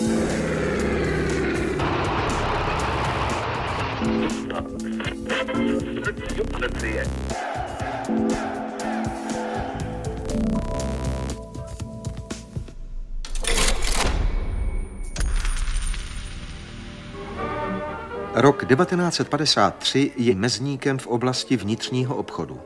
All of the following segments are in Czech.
Rok 1953 je mezníkem v oblasti vnitřního obchodu.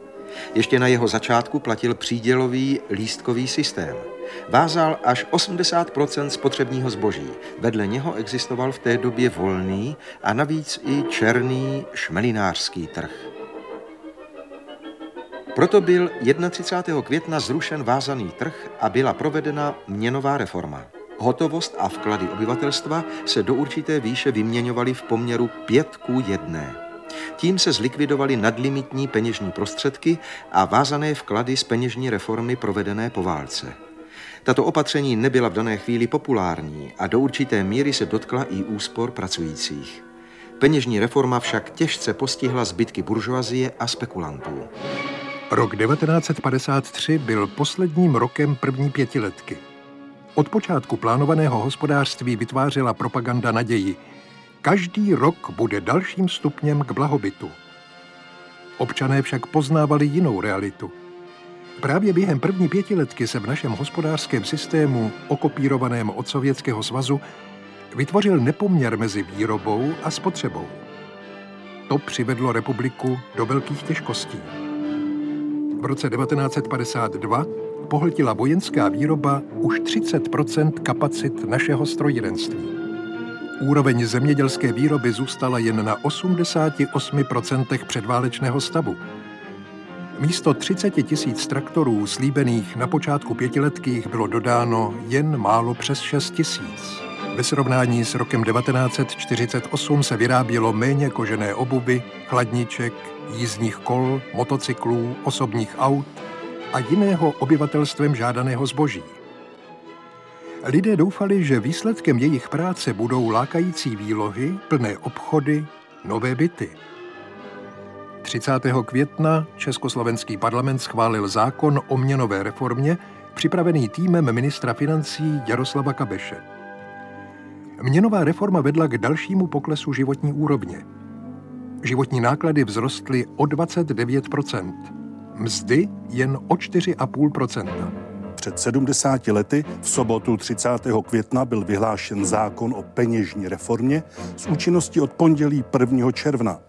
Ještě na jeho začátku platil přídělový lístkový systém. Vázal až 80% spotřebního zboží. Vedle něho existoval v té době volný a navíc i černý šmelinářský trh. Proto byl 31. května zrušen vázaný trh a byla provedena měnová reforma. Hotovost a vklady obyvatelstva se do určité výše vyměňovaly v poměru 5 k 1. Tím se zlikvidovaly nadlimitní peněžní prostředky a vázané vklady z peněžní reformy provedené po válce. Tato opatření nebyla v dané chvíli populární a do určité míry se dotkla i úspor pracujících. Peněžní reforma však těžce postihla zbytky buržoazie a spekulantů. Rok 1953 byl posledním rokem první pětiletky. Od počátku plánovaného hospodářství vytvářela propaganda naději. Každý rok bude dalším stupněm k blahobytu. Občané však poznávali jinou realitu. Právě během první pětiletky se v našem hospodářském systému, okopírovaném od Sovětského svazu, vytvořil nepoměr mezi výrobou a spotřebou. To přivedlo republiku do velkých těžkostí. V roce 1952 pohltila vojenská výroba už 30% kapacit našeho strojírenství. Úroveň zemědělské výroby zůstala jen na 88% předválečného stavu. Místo 30 tisíc traktorů slíbených na počátku pětiletkých bylo dodáno jen málo přes 6 tisíc. Ve srovnání s rokem 1948 se vyrábělo méně kožené obuvy, chladniček, jízdních kol, motocyklů, osobních aut a jiného obyvatelstvem žádaného zboží. Lidé doufali, že výsledkem jejich práce budou lákající výlohy, plné obchody, nové byty. 30. května Československý parlament schválil zákon o měnové reformě, připravený týmem ministra financí Jaroslava Kabeše. Měnová reforma vedla k dalšímu poklesu životní úrovně. Životní náklady vzrostly o 29% mzdy jen o 4,5 před 70 lety v sobotu 30. května byl vyhlášen zákon o peněžní reformě s účinností od pondělí 1. června.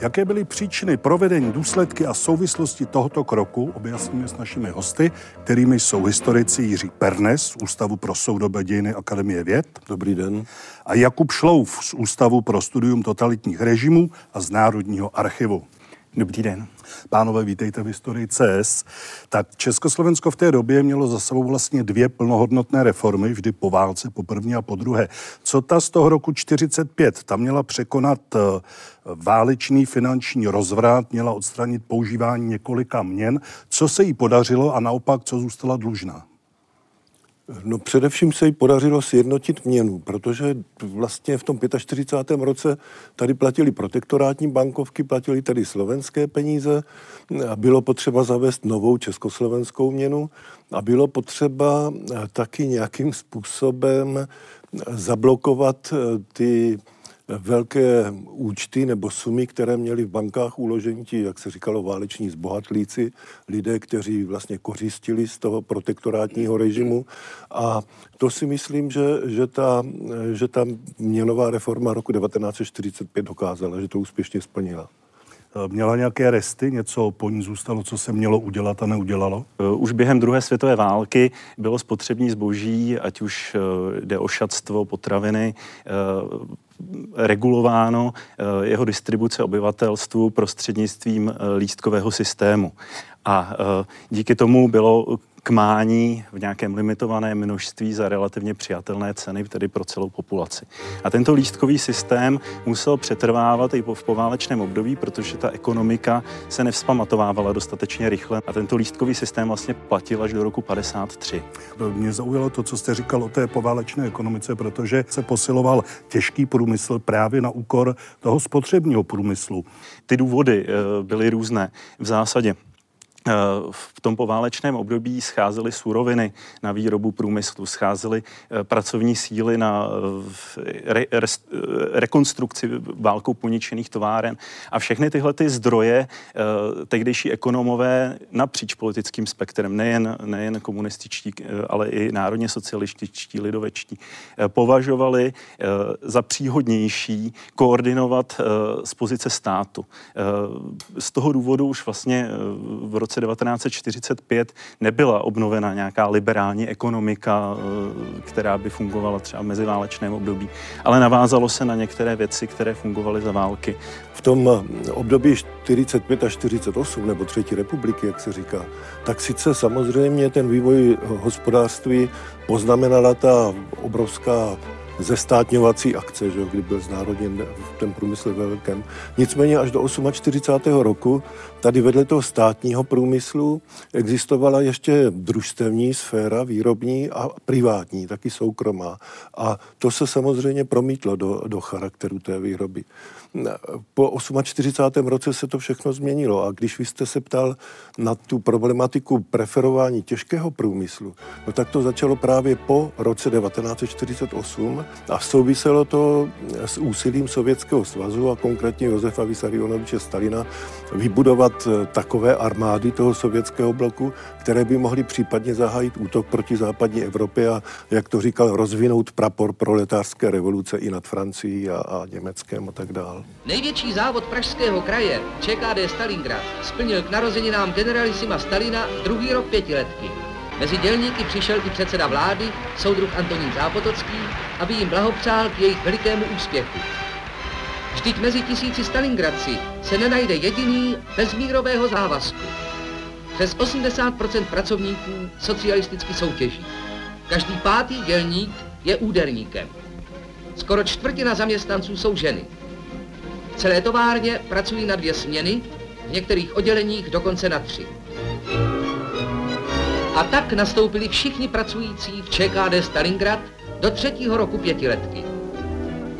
Jaké byly příčiny, provedení, důsledky a souvislosti tohoto kroku, objasníme s našimi hosty, kterými jsou historici Jiří Pernes z Ústavu pro soudobé dějiny Akademie věd. Dobrý den. A Jakub Šlouf z Ústavu pro studium totalitních režimů a z Národního archivu. Dobrý den. Pánové, vítejte v historii CS. Tak Československo v té době mělo za sebou vlastně dvě plnohodnotné reformy, vždy po válce, po první a po druhé. Co ta z toho roku 45? Ta měla překonat eh, válečný finanční rozvrat, měla odstranit používání několika měn. Co se jí podařilo a naopak, co zůstala dlužná? No především se jí podařilo sjednotit měnu, protože vlastně v tom 45. roce tady platili protektorátní bankovky, platili tady slovenské peníze a bylo potřeba zavést novou československou měnu a bylo potřeba taky nějakým způsobem zablokovat ty velké účty nebo sumy, které měli v bankách uložení ti, jak se říkalo, váleční zbohatlíci, lidé, kteří vlastně kořistili z toho protektorátního režimu. A to si myslím, že, že, ta, že ta měnová reforma roku 1945 dokázala, že to úspěšně splnila. Měla nějaké resty, něco po ní zůstalo, co se mělo udělat a neudělalo? Už během druhé světové války bylo spotřební zboží, ať už eh, jde o šatstvo, potraviny, regulováno eh, jeho distribuce obyvatelstvu prostřednictvím eh, lístkového systému. A eh, díky tomu bylo k mání v nějakém limitovaném množství za relativně přijatelné ceny, tedy pro celou populaci. A tento lístkový systém musel přetrvávat i v poválečném období, protože ta ekonomika se nevzpamatovávala dostatečně rychle a tento lístkový systém vlastně platil až do roku 53. Mě zaujalo to, co jste říkal o té poválečné ekonomice, protože se posiloval těžký průmysl právě na úkor toho spotřebního průmyslu. Ty důvody eh, byly různé. V zásadě v tom poválečném období scházely suroviny na výrobu průmyslu, scházely eh, pracovní síly na eh, re, re, rekonstrukci válkou poničených továren a všechny tyhle ty zdroje tehdejší ekonomové napříč politickým spektrem, nejen, nejen komunističtí, ale i národně socialističtí, lidovečtí, považovali za příhodnější koordinovat z pozice státu. Z toho důvodu už vlastně v roce roce 1945 nebyla obnovena nějaká liberální ekonomika, eh, která by fungovala třeba v meziválečném období, ale navázalo se na některé věci, které fungovaly za války. V tom eh, období 45 až 48, nebo Třetí republiky, jak se říká, tak sice samozřejmě ten vývoj hospodářství poznamenala ta obrovská zestátňovací akce, že, kdy byl znárodněn ten průmysl ve velkém. Nicméně až do 48. roku tady vedle toho státního průmyslu existovala ještě družstevní sféra, výrobní a privátní, taky soukromá. A to se samozřejmě promítlo do, do charakteru té výroby po 48. roce se to všechno změnilo a když vy jste se ptal na tu problematiku preferování těžkého průmyslu, no tak to začalo právě po roce 1948 a souviselo to s úsilím Sovětského svazu a konkrétně Josefa Vysarionoviče Stalina vybudovat takové armády toho sovětského bloku, které by mohly případně zahájit útok proti západní Evropě a, jak to říkal, rozvinout prapor proletářské revoluce i nad Francií a, a Německem a tak dále. Největší závod pražského kraje, ČKD Stalingrad, splnil k narozeninám generalisima Stalina druhý rok pětiletky. Mezi dělníky přišel i předseda vlády, soudruh Antonín Zápotocký, aby jim blahopřál k jejich velikému úspěchu. Vždyť mezi tisíci Stalingradci se nenajde jediný bez mírového závazku. Přes 80% pracovníků socialisticky soutěží. Každý pátý dělník je úderníkem. Skoro čtvrtina zaměstnanců jsou ženy. V celé továrně pracují na dvě směny, v některých odděleních dokonce na tři. A tak nastoupili všichni pracující v ČKD Stalingrad do třetího roku pětiletky.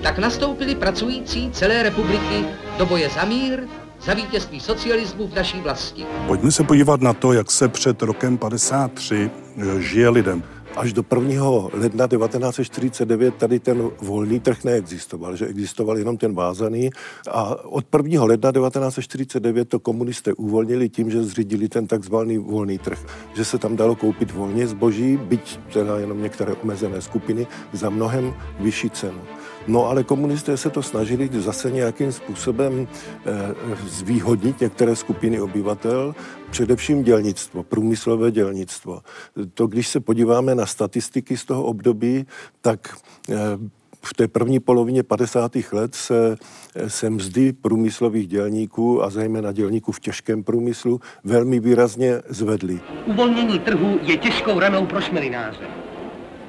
Tak nastoupili pracující celé republiky do boje za mír, za vítězství socialismu v naší vlasti. Pojďme se podívat na to, jak se před rokem 53 žije lidem. Až do 1. ledna 1949 tady ten volný trh neexistoval, že existoval jenom ten vázaný a od 1. ledna 1949 to komunisté uvolnili tím, že zřídili ten takzvaný volný trh, že se tam dalo koupit volně zboží, byť teda jenom některé omezené skupiny, za mnohem vyšší cenu. No ale komunisté se to snažili zase nějakým způsobem eh, zvýhodnit některé skupiny obyvatel, především dělnictvo, průmyslové dělnictvo. To, když se podíváme na statistiky z toho období, tak eh, v té první polovině 50. let se, se mzdy průmyslových dělníků a zejména dělníků v těžkém průmyslu velmi výrazně zvedly. Uvolnění trhu je těžkou ranou pro šmelináře.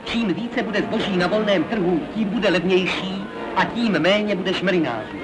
Čím více bude zboží na volném trhu, tím bude levnější a tím méně bude šmelinářů.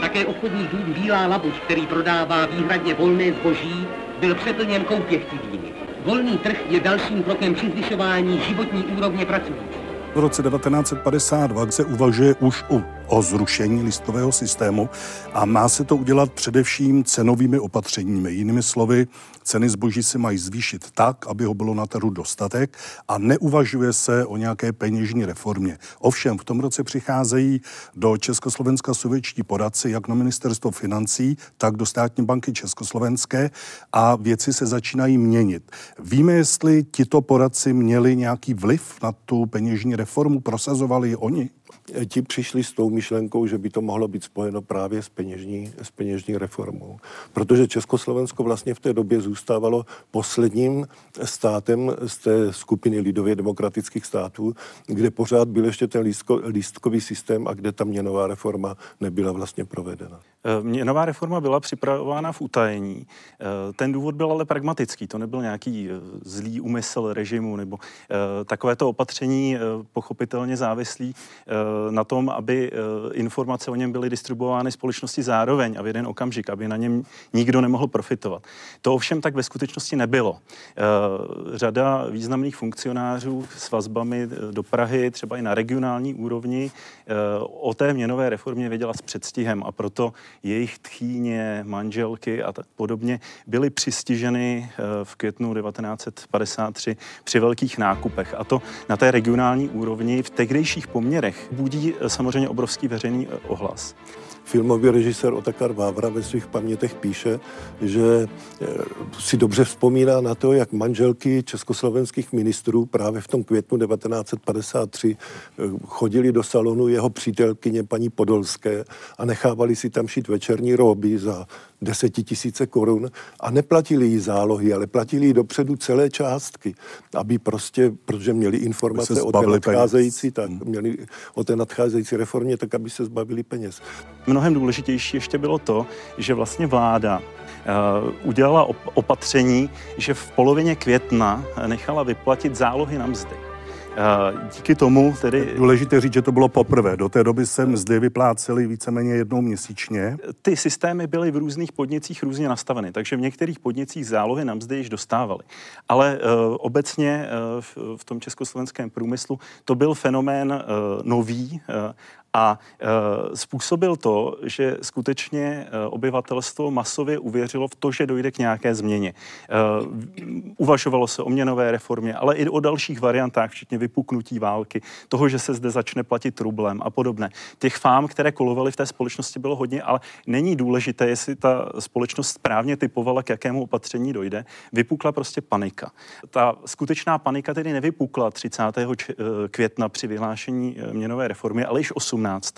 Také obchodní dům Bílá labuť, který prodává výhradně volné zboží, byl přeplněn koupěchtivými. Volný trh je dalším krokem při zvyšování životní úrovně pracujících. V roce 1952 se uvažuje už o, o zrušení listového systému a má se to udělat především cenovými opatřeními. Jinými slovy, ceny zboží se mají zvýšit tak, aby ho bylo na trhu dostatek a neuvažuje se o nějaké peněžní reformě. Ovšem, v tom roce přicházejí do Československa sovětští poradci, jak na ministerstvo financí, tak do státní banky Československé a věci se začínají měnit. Víme, jestli tito poradci měli nějaký vliv na tu peněžní reformu, prosazovali oni? Ti přišli s tou myšlenkou, že by to mohlo být spojeno právě s peněžní, s peněžní reformou. Protože Československo vlastně v té době zůstávalo posledním státem z té skupiny lidově demokratických států, kde pořád byl ještě ten lístko, lístkový systém a kde ta měnová reforma nebyla vlastně provedena. Eh, měnová reforma byla připravována v utajení. Eh, ten důvod byl ale pragmatický. To nebyl nějaký eh, zlý úmysl režimu nebo takovéto opatření pochopitelně závislí na tom, aby informace o něm byly distribuovány společnosti zároveň a v jeden okamžik, aby na něm nikdo nemohl profitovat. To ovšem tak ve skutečnosti nebylo. Řada významných funkcionářů s vazbami do Prahy, třeba i na regionální úrovni, o té měnové reformě věděla s předstihem a proto jejich tchýně, manželky a tak podobně byly přistiženy v květnu 1953 při velkých nákupech. A to na té regionální úrovni v tehdejších poměrech budí eh, samozřejmě obrovský veřejný eh, ohlas. Filmový režisér Otakar Vávra ve svých pamětech píše, že eh, si dobře vzpomíná na to, jak manželky československých ministrů právě v tom květnu 1953 chodili do salonu jeho přítelkyně paní Podolské a nechávali si tam šít večerní roby za desetitisíce korun a neplatili jí zálohy, ale platili jí dopředu celé částky, aby prostě, protože měli informace o té nadcházející, tak hmm. měli o té nadcházející reformě, tak aby se zbavili peněz. Mnohem důležitější ještě bylo to, že vlastně vláda uh, udělala opatření, že v polovině května nechala vyplatit zálohy na mzdy. Díky tomu tedy... Důležité říct, že to bylo poprvé. Do té doby se mzdy vyplácely víceméně jednou měsíčně. Ty systémy byly v různých podnicích různě nastaveny, takže v některých podnicích zálohy na mzdy již dostávali. Ale uh, obecně uh, v, v tom československém průmyslu to byl fenomén uh, nový uh, a e, způsobil to, že skutečně e, obyvatelstvo masově uvěřilo v to, že dojde k nějaké změně. E, uvažovalo se o měnové reformě, ale i o dalších variantách, včetně vypuknutí války, toho, že se zde začne platit rublem a podobné. Těch fám, které kolovaly v té společnosti, bylo hodně, ale není důležité, jestli ta společnost správně typovala, k jakému opatření dojde. Vypukla prostě panika. Ta skutečná panika tedy nevypukla 30. května při vyhlášení měnové reformy, ale již 8 18.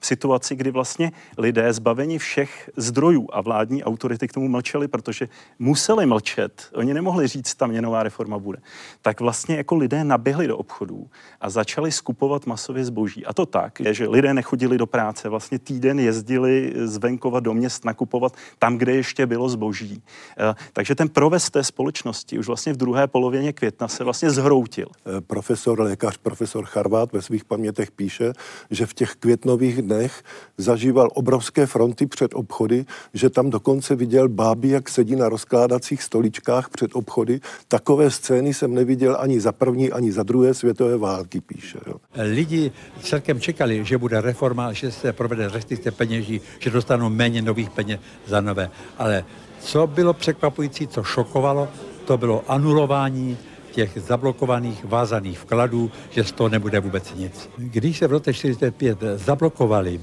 V situaci, kdy vlastně lidé zbaveni všech zdrojů a vládní autority k tomu mlčeli, protože museli mlčet, oni nemohli říct, ta měnová reforma bude, tak vlastně jako lidé naběhli do obchodů a začali skupovat masově zboží. A to tak, že lidé nechodili do práce, vlastně týden jezdili z venkova do měst nakupovat tam, kde ještě bylo zboží. Eh, takže ten provez té společnosti už vlastně v druhé polovině května se vlastně zhroutil. Eh, profesor, lékař, profesor Charvát ve svých pamětech píše, že v těch květnových dnech zažíval obrovské fronty před obchody, že tam dokonce viděl báby, jak sedí na rozkládacích stoličkách před obchody. Takové scény jsem neviděl ani za první, ani za druhé světové války, píše. Jo. Lidi celkem čekali, že bude reforma, že se provede restrikce peněží, že dostanou méně nových peněz za nové. Ale co bylo překvapující, co šokovalo, to bylo anulování těch zablokovaných vázaných vkladů, že z toho nebude vůbec nic. Když se v roce 1945 zablokovali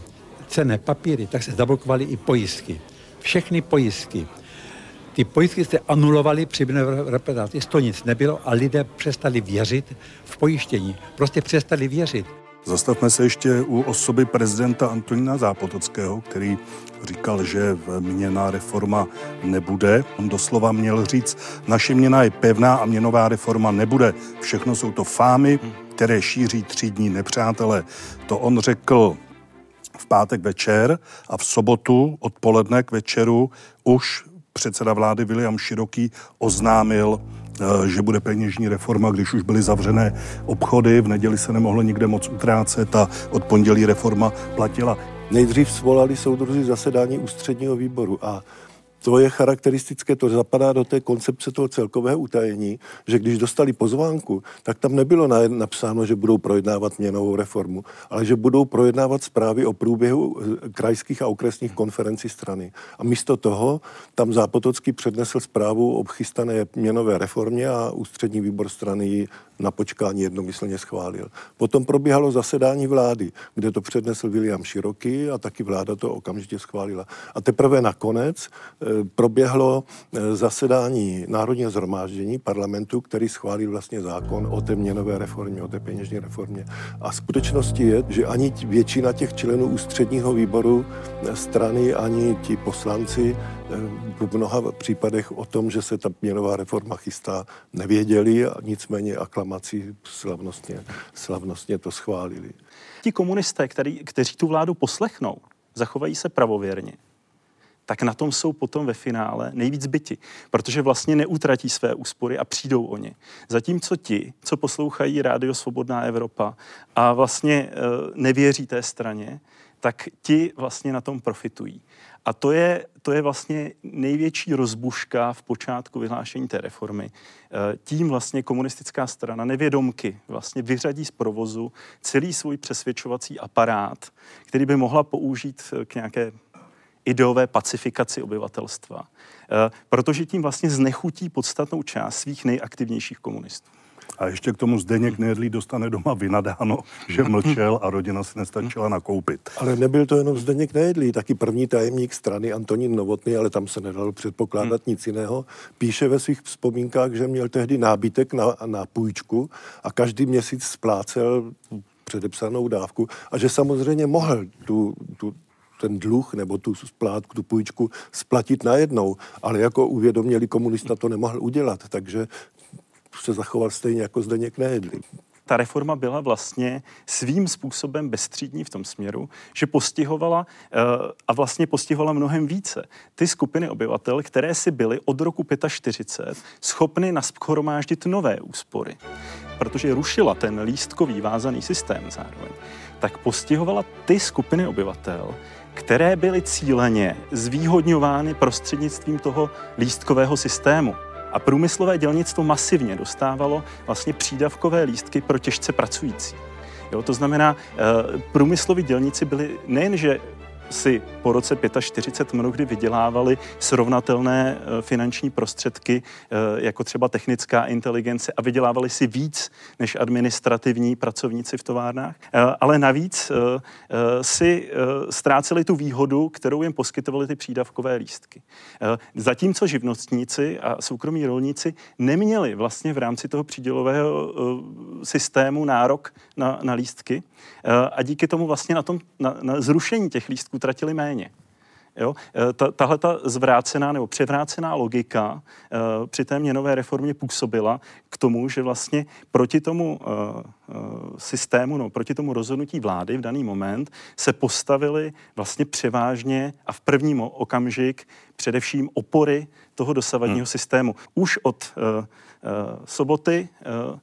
cené papíry, tak se zablokovaly i pojistky. Všechny pojistky. Ty pojistky se anulovaly při reprezentaci, toho nic nebylo a lidé přestali věřit v pojištění. Prostě přestali věřit. Zastavme se ještě u osoby prezidenta Antonína Zápotockého, který říkal, že měná reforma nebude. On doslova měl říct, naše měna je pevná a měnová reforma nebude. Všechno jsou to fámy, které šíří třídní nepřátelé. To on řekl v pátek večer a v sobotu odpoledne k večeru už předseda vlády William Široký oznámil, že bude peněžní reforma, když už byly zavřené obchody, v neděli se nemohlo nikde moc utrácet a od pondělí reforma platila. Nejdřív svolali soudruzi zasedání ústředního výboru a to je charakteristické, to zapadá do té koncepce toho celkového utajení, že když dostali pozvánku, tak tam nebylo napsáno, že budou projednávat měnovou reformu, ale že budou projednávat zprávy o průběhu eh, krajských a okresních konferencí strany. A místo toho tam Zápotocký přednesl zprávu o chystané měnové reformě a ústřední výbor strany ji na počkání jednomyslně schválil. Potom probíhalo zasedání vlády, kde to přednesl William Široký a taky vláda to okamžitě schválila. A teprve nakonec e, proběhlo e, zasedání Národního zhromáždění parlamentu, který schválil vlastně zákon o té měnové reformě, o té peněžní reformě. A skutečností je, že ani většina těch členů ústředního výboru e, strany, ani ti poslanci v mnoha případech o tom, že se ta měnová reforma chystá, nevěděli a nicméně aklamací slavnostně, slavnostně to schválili. Ti komunisté, který, kteří tu vládu poslechnou, zachovají se pravověrně, tak na tom jsou potom ve finále nejvíc byti, protože vlastně neutratí své úspory a přijdou o ně. Zatímco ti, co poslouchají Rádio Svobodná Evropa a vlastně e, nevěří té straně, tak ti vlastně na tom profitují. A to je, to je vlastně největší rozbuška v počátku vyhlášení té reformy. E, tím vlastně komunistická strana nevědomky vlastně vyřadí z provozu celý svůj přesvědčovací aparát, který by mohla použít k nějaké ideové pacifikaci obyvatelstva, e, protože tím vlastně znechutí podstatnou část svých nejaktivnějších komunistů. A ještě k tomu Zdeněk Nedlí dostane doma vynadáno, že mlčel a rodina si nestačila nakoupit. Ale nebyl to jenom Zdeněk Nedlí, taky první tajemník strany Antonín Novotný, ale tam se nedalo předpokládat hmm. nic jiného. Píše ve svých vzpomínkách, že měl tehdy nábytek na, na půjčku a každý měsíc splácel předepsanou dávku a že samozřejmě mohl tu, tu, ten dluh nebo tu splátku, tu půjčku splatit najednou, ale jako uvědoměli komunista to nemohl udělat, takže se zachoval stejně jako Zdeněk Nejedlý ta reforma byla vlastně svým způsobem bezstřídní v tom směru, že postihovala eh, a vlastně postihovala mnohem více ty skupiny obyvatel, které si byly od roku 45 schopny naschromáždit nové úspory. Protože rušila ten lístkový vázaný systém zároveň, tak postihovala ty skupiny obyvatel, které byly cíleně zvýhodňovány prostřednictvím toho lístkového systému. A průmyslové dělnictvo masivně dostávalo vlastně přídavkové lístky pro těžce pracující. Jo, to znamená, eh, průmysloví dělníci byli nejenže si po roce 45 mnohdy vydělávali srovnatelné eh, finanční prostředky, eh, jako třeba technická inteligence a vydělávali si víc než administrativní pracovníci v továrnách. Eh, ale navíc si ztráceli tu výhodu, kterou jim poskytovaly ty přídavkové lístky. Zatímco živnostníci a soukromí rolníci neměli vlastně v rámci toho přídělového systému nárok na, na lístky a díky tomu vlastně na, tom, na, na zrušení těch lístků utratili méně. Jo? Ta, tahle ta zvrácená nebo převrácená logika uh, při té měnové reformě působila k tomu, že vlastně proti tomu uh, uh, systému, no, proti tomu rozhodnutí vlády v daný moment se postavili vlastně převážně a v prvním okamžik především opory toho dosavadního hmm. systému. Už od uh, uh, soboty uh, Eh,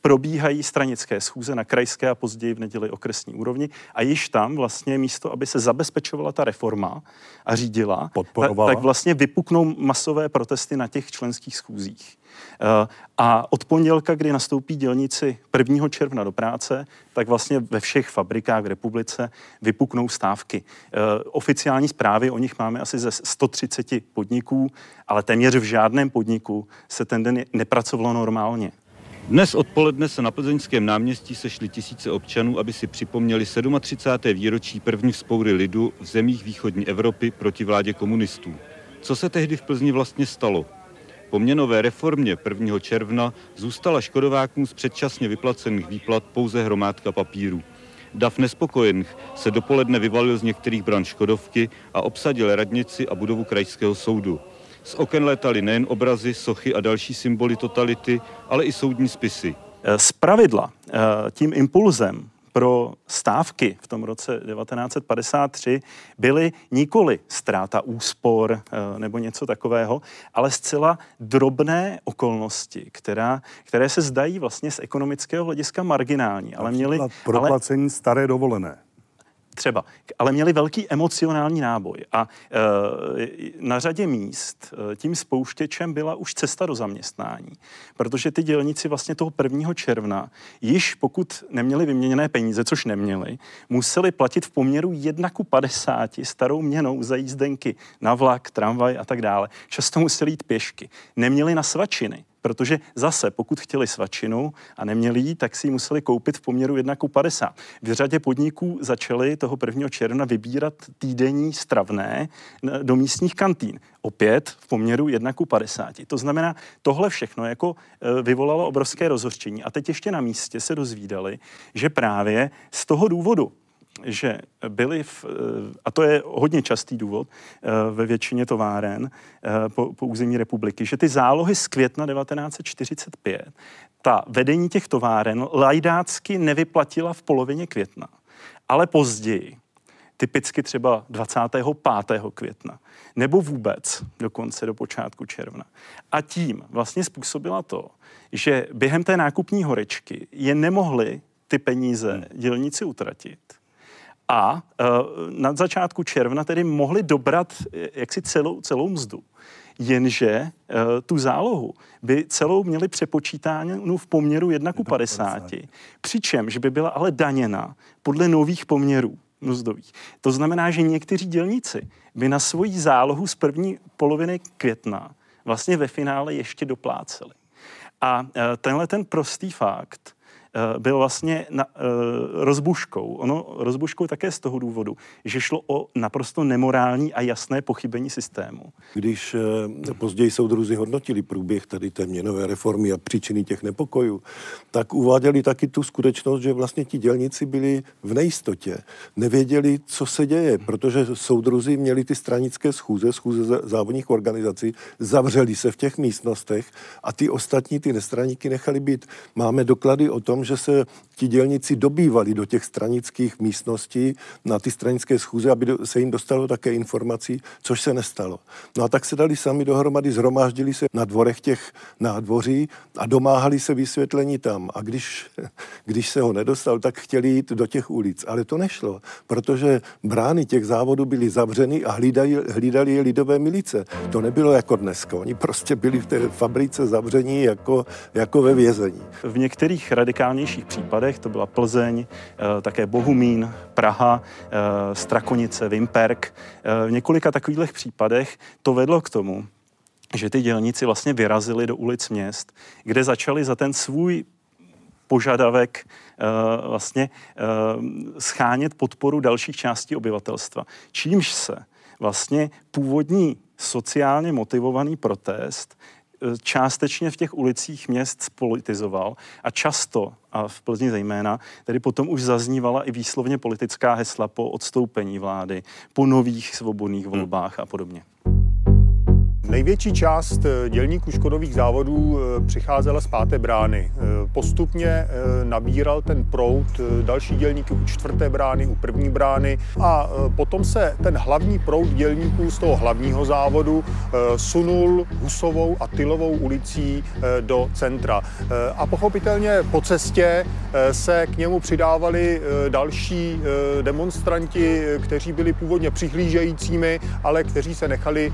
probíhají stranické schůze na krajské a později v neděli okresní úrovni a již tam vlastně místo, aby se zabezpečovala ta reforma a řídila, tak, tak vlastně vypuknou masové protesty na těch členských schůzích. Eh, a od pondělka, kdy nastoupí dělníci 1. června do práce, tak vlastně ve všech fabrikách v republice vypuknou stávky. Eh, oficiální zprávy o nich máme asi ze 130 podniků, ale téměř v žádném podniku se ten den nepracovalo normálně. Dnes odpoledne se na plzeňském náměstí sešli tisíce občanů, aby si připomněli 37. výročí první vzpoury lidu v zemích východní Evropy proti vládě komunistů. Co se tehdy v Plzni vlastně stalo? Po měnové reformě 1. června zůstala škodovákům z předčasně vyplacených výplat pouze hromádka papíru. Dav nespokojených se dopoledne vyvalil z některých bran Škodovky a obsadil radnici a budovu krajského soudu. Z oken letaly nejen obrazy, sochy a další symboly totality, ale i soudní spisy. Eh, z pravidla eh, tím impulzem pro stávky v tom roce 1953 byly nikoli ztráta úspor eh, nebo něco takového, ale zcela drobné okolnosti, která, které se zdají vlastně z ekonomického hlediska marginální, ale měly... Proplacení ale, staré dovolené třeba, ale měli velký emocionální náboj. A e, na řadě míst e, tím spouštěčem byla už cesta do zaměstnání, protože ty dělníci vlastně toho 1. června, již pokud neměli vyměněné peníze, což neměli, museli platit v poměru 1 ku 50 starou měnou za jízdenky na vlak, tramvaj a tak dále. Často museli jít pěšky. Neměli na svačiny protože zase, pokud chtěli svačinu a neměli ji, tak si ji museli koupit v poměru 1 k 50. V řadě podniků začaly toho 1. června vybírat týdenní stravné do místních kantín. Opět v poměru 1 k 50. To znamená, tohle všechno jako e, vyvolalo obrovské rozhořčení. A teď ještě na místě se dozvídali, že právě z toho důvodu, že byli, v, eh, a to je hodně častý důvod eh, ve většině továren eh, po, po území republiky, že ty zálohy z května 1945, ta vedení těch továren lajdácky nevyplatila v polovině května, ale později typicky třeba 25. května, nebo vůbec dokonce do počátku června. A tím vlastně způsobila to, že během té nákupní horečky je nemohli ty peníze hmm. dělníci utratit. A uh, na začátku června tedy mohli dobrat jaksi celou, celou mzdu jenže uh, tu zálohu by celou měli přepočítánu v poměru 1 k 50, přičemž by byla ale daněna podle nových poměrů mzdových. To znamená, že někteří dělníci by na svoji zálohu z první poloviny května vlastně ve finále ještě dopláceli. A tenhle ten prostý fakt Eh, byl vlastně na, uh, rozbuškou. Ono rozbuškou také z toho důvodu, že šlo o naprosto nemorální a jasné pochybení systému. Když uh, později soudruzi hodnotili průběh tady té měnové reformy a příčiny těch nepokojů, tak uváděli taky tu skutečnost, že vlastně ti dělníci byli v nejistotě. Nevěděli, co se děje, protože soudruzi měli ty stranické schůze, schůze závodních organizací, zavřeli se v těch místnostech a ty ostatní, ty nestraníky nechali být. Máme doklady o tom, že se ti dělníci dobývali do těch stranických místností na ty stranické schůze, aby se jim dostalo také informací, což se nestalo. No a tak se dali sami dohromady, zhromáždili se na dvorech těch nádvoří a domáhali se vysvětlení tam. A když, když se ho nedostal, tak chtěli jít do těch ulic. Ale to nešlo, protože brány těch závodů byly zavřeny a hlídali, hlídali je lidové milice. To nebylo jako dneska. Oni prostě byli v té fabrice zavření jako, jako ve vězení. V některých radikálních nejrůznějších případech, to byla Plzeň, eh, také Bohumín, Praha, eh, Strakonice, Vimperk. Eh, v několika takových případech to vedlo k tomu, že ty dělníci vlastně vyrazili do ulic měst, kde začali za ten svůj požadavek uh, vlastně uh, schánět podporu dalších částí obyvatelstva. Čímž se vlastně původní sociálně motivovaný protest částečně v těch ulicích měst spolitizoval a často, a v Plzni zejména, tedy potom už zaznívala i výslovně politická hesla po odstoupení vlády, po nových svobodných hmm. volbách a podobně. Největší část eh, dělníků škodových závodů eh, přicházela z páté brány. Eh, postupně nabíral ten proud další dělníky u čtvrté brány, u první brány a potom se ten hlavní proud dělníků z toho hlavního závodu sunul Husovou a Tylovou ulicí do centra. A pochopitelně po cestě se k němu přidávali další demonstranti, kteří byli původně přihlížejícími, ale kteří se nechali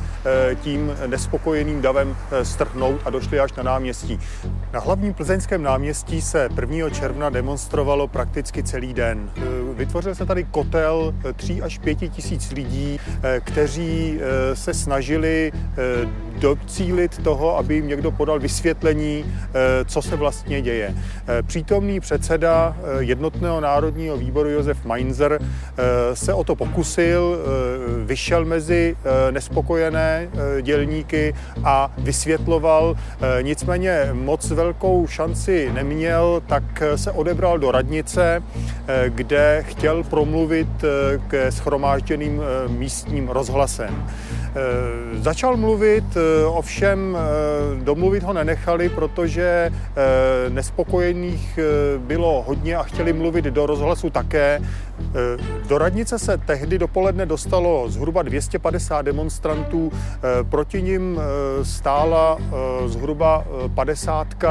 tím nespokojeným davem eh, strhnout a došli až na náměstí. Na hlavním plzeňském náměstí se 1. června demonstrovalo prakticky celý den. Eh, vytvořil se tady kotel 3 až 5 tisíc lidí, eh, kteří se snažili docílit toho, aby jim někdo podal vysvětlení, co se vlastně děje. Přítomný předseda jednotného národního výboru Josef Mainzer se o to pokusil, vyšel mezi nespokojené dělníky, podmínky a vysvětloval. Eh, nicméně moc velkou šanci neměl, tak se odebral do radnice, eh, kde chtěl promluvit eh, ke schromážděným místním rozhlasem. Začal mluvit, ovšem domluvit ho nenechali, protože nespokojených bylo hodně a chtěli mluvit do rozhlasu také. Do radnice se tehdy dopoledne dostalo zhruba 250 demonstrantů, proti ním eh, stála eh, zhruba 50 eh,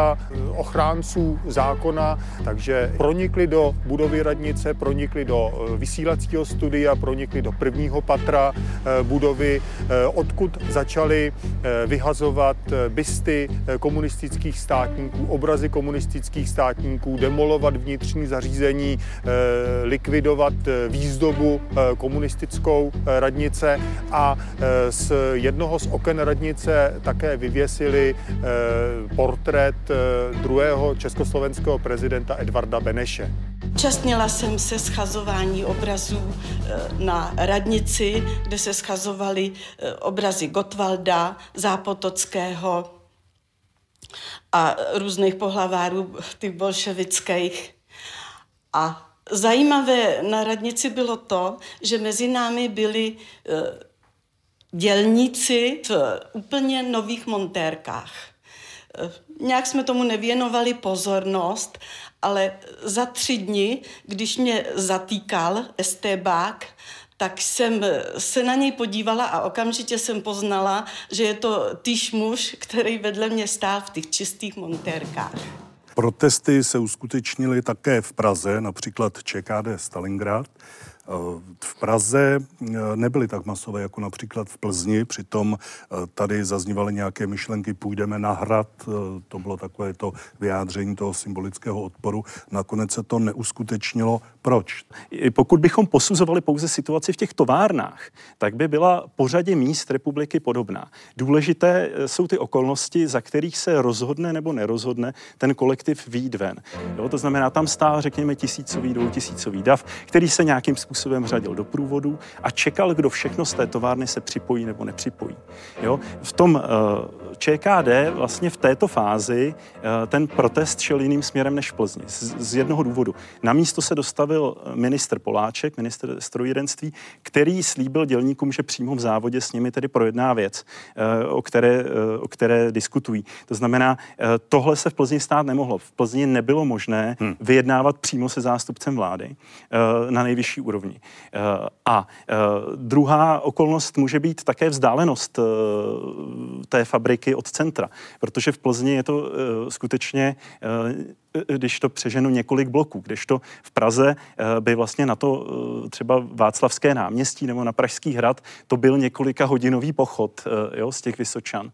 ochránců zákona, takže pronikli do budovy radnice, pronikli do vysílacího studia, pronikli do prvního patra budovy, odkud začali vyhazovat bysty komunistických státníků, obrazy komunistických státníků, demolovat vnitřní zařízení, likvidovat výzdobu komunistickou radnice a z jednoho z oken radnice také vyvěsili eh, portrét eh, druhého československého prezidenta Edvarda Beneše. Častnila jsem se schazování obrazů eh, na radnici, kde se schazovaly obrazy Gotwalda, Zápotockého a různých pohlavárů, těch bolševických. A zajímavé na radnici bylo to, že mezi námi byli dělníci v úplně nových montérkách. Nějak jsme tomu nevěnovali pozornost, ale za tři dny, když mě zatýkal estébák, tak jsem se na něj podívala a okamžitě jsem poznala, že je to týž muž, který vedle mě stál v těch čistých montérkách. Protesty se uskutečnily také v Praze, například ČKD Stalingrad. V Praze eh, nebyly tak masové jako například v Plzni, přitom eh, tady zaznívaly nějaké myšlenky, půjdeme na hrad, eh, to bylo takové to vyjádření toho symbolického odporu. Nakonec se to neuskutečnilo. Proč? Pokud bychom posuzovali pouze situaci v těch továrnách, tak by byla pořadě míst republiky podobná. Důležité jsou ty okolnosti, za kterých se rozhodne nebo nerozhodne ten kolektiv výjít ven. Jo, to znamená, tam stál, řekněme, tisícový, dvoutisícový dav, který se nějakým způsobem řadil do průvodu a čekal, kdo všechno z té továrny se připojí nebo nepřipojí. Jo? V tom uh, eh, ČKD vlastně v této fázi uh, ten protest šel jiným směrem než v Plzni. Z, z jednoho důvodu. Na místo se dostavil minister Poláček, minister strojírenství, který slíbil dělníkům, že přímo v závodě s nimi tedy projedná věc, uh, o které, uh, o které diskutují. To znamená, uh, tohle se v Plzni stát nemohlo. V Plzni nebylo možné hmm. vyjednávat přímo se zástupcem vlády na nejvyšší úrovni. Eh, a eh, druhá okolnost může být také vzdálenost eh, té fabriky od centra, protože v Plzni je to skutečně když to přeženu několik bloků, kdežto v Praze by vlastně na to třeba Václavské náměstí nebo na Pražský hrad to byl několika hodinový pochod jo, z těch Vysočan.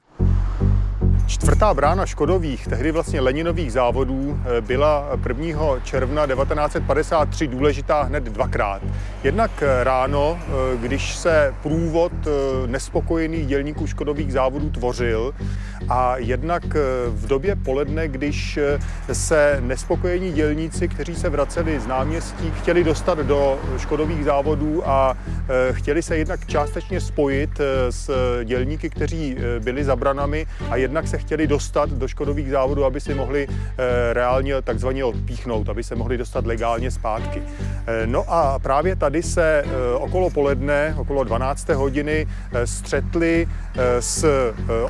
Čtvrtá brána Škodových, tehdy vlastně Leninových závodů, byla 1. června 1953 důležitá hned dvakrát. Jednak eh, ráno, eh, když se průvod nespokojených dělníků Škodových závodů tvořil a jednak v době poledne, když se nespokojení dělníci, kteří se vraceli z náměstí, chtěli dostat do Škodových závodů a chtěli se jednak částečně spojit s dělníky, kteří byli za branami a jednak se chtěli dostat do škodových závodů, aby si mohli eh, reálně takzvaně odpíchnout, aby se mohli dostat legálně zpátky. Eh, no a právě tady se eh, okolo poledne, okolo 12. hodiny střetli s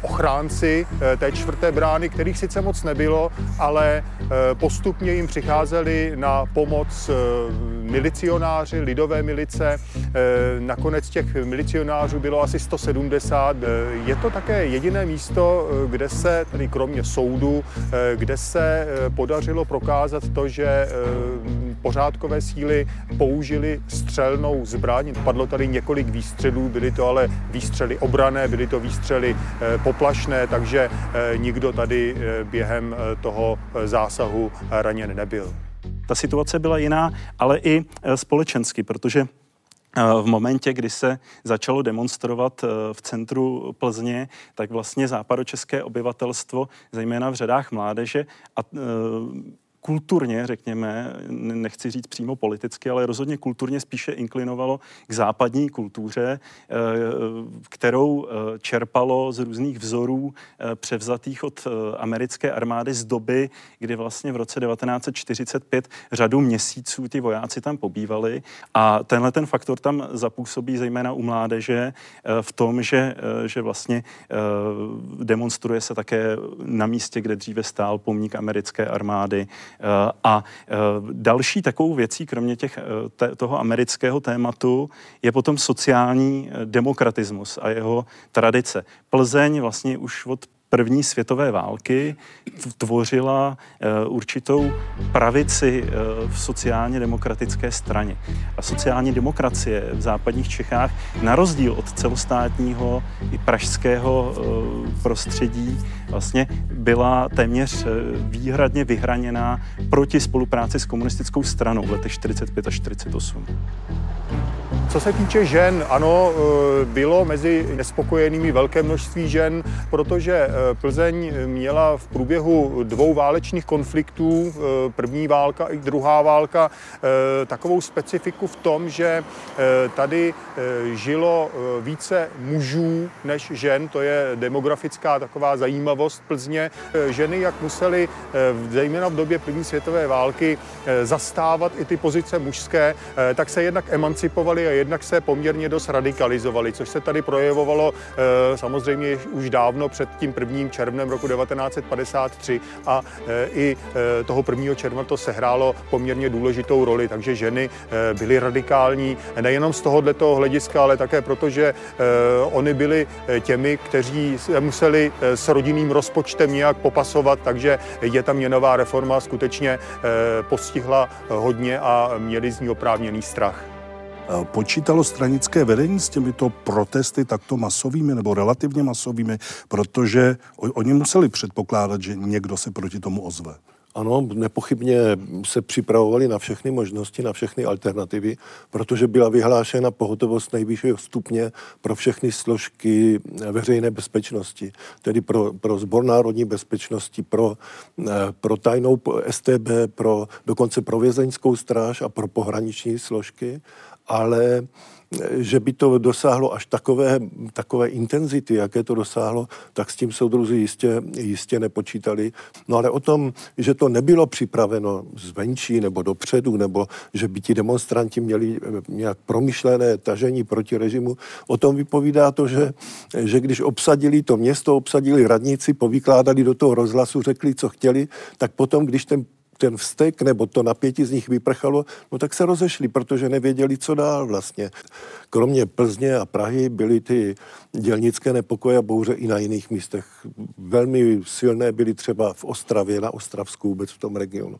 ochránci té čtvrté brány, kterých sice moc nebylo, ale postupně jim přicházeli na pomoc milicionáři, lidové milice. Nakonec těch milicionářů bylo asi 170. Je to také jediné místo, kde se, tedy kromě soudu, eh, kde se eh, podařilo prokázat to, že eh, pořádkové síly použili střelnou zbraň. Padlo tady několik výstřelů, byly to ale výstřely obrané, byly to výstřely poplašné, takže nikdo tady během toho zásahu raněn nebyl. Ta situace byla jiná, ale i společensky, protože v momentě, kdy se začalo demonstrovat eh, v centru Plzně, tak vlastně západočeské obyvatelstvo, zejména v řadách mládeže, a eh, kulturně, řekněme, nechci říct přímo politicky, ale rozhodně kulturně spíše inklinovalo k západní kultuře, eh, kterou eh, čerpalo z různých vzorů eh, převzatých od americké armády z doby, kdy vlastně v roce 1945 řadu měsíců ty vojáci tam pobývali. A tenhle ten faktor tam zapůsobí zejména u mládeže v tom, že, že vlastně demonstruje se také na místě, kde dříve stál pomník americké armády, a eh, další takovou věcí, kromě těch, eh, toho amerického tématu, je potom sociální demokratismus a jeho tradice. Plzeň vlastně už od první světové války tvořila uh, určitou pravici uh, v sociálně demokratické straně. A sociální demokracie v západních Čechách, na rozdíl od celostátního i pražského uh, prostředí, vlastně byla téměř výhradně vyhraněná proti spolupráci s komunistickou stranou v letech 45 až 48. Co se týče žen, ano, e, bylo mezi nespokojenými velké množství žen, protože e, Plzeň měla v průběhu dvou válečných konfliktů, e, první válka i druhá válka, takovou specifiku v tom, že tady žilo více mužů než žen, to je demografická taková zajímavost Plzně. Ženy, jak museli zejména v době první světové války zastávat i ty pozice mužské, tak se jednak emancipovaly a jednak se poměrně dost radikalizovali, což se tady projevovalo samozřejmě už dávno před tím prvním červnem roku 1953 a i toho prvního června to sehrálo poměrně důležitou roli, takže ženy byly radikální nejenom z tohohle hlediska, ale také proto, že oni byli těmi, kteří museli s rodinným rozpočtem nějak popasovat, takže je ta měnová reforma skutečně postihla hodně a měli z ní oprávněný strach. Počítalo stranické vedení s těmito protesty takto masovými nebo relativně masovými, protože oni museli předpokládat, že někdo se proti tomu ozve. Ano, nepochybně se připravovali na všechny možnosti, na všechny alternativy, protože byla vyhlášena pohotovost nejvyššího stupně pro všechny složky veřejné bezpečnosti, tedy pro, pro zbor národní bezpečnosti, pro, eh, pro tajnou STB, pro, dokonce pro vězeňskou stráž a pro pohraniční složky, ale že by to dosáhlo až takové, takové intenzity, jaké to dosáhlo, tak s tím soudruzi jistě, jistě nepočítali. No ale o tom, že to nebylo připraveno zvenčí nebo dopředu, nebo že by ti demonstranti měli nějak promyšlené tažení proti režimu, o tom vypovídá to, že, že když obsadili to město, obsadili radníci, povykládali do toho rozhlasu, řekli, co chtěli, tak potom, když ten ten vztek nebo to napětí z nich vyprchalo, no tak se rozešli, protože nevěděli, co dál vlastně. Kromě Plzně a Prahy byly ty dělnické nepokoje a bouře i na jiných místech. Velmi silné byly třeba v Ostravě, na Ostravsku, vůbec v tom regionu.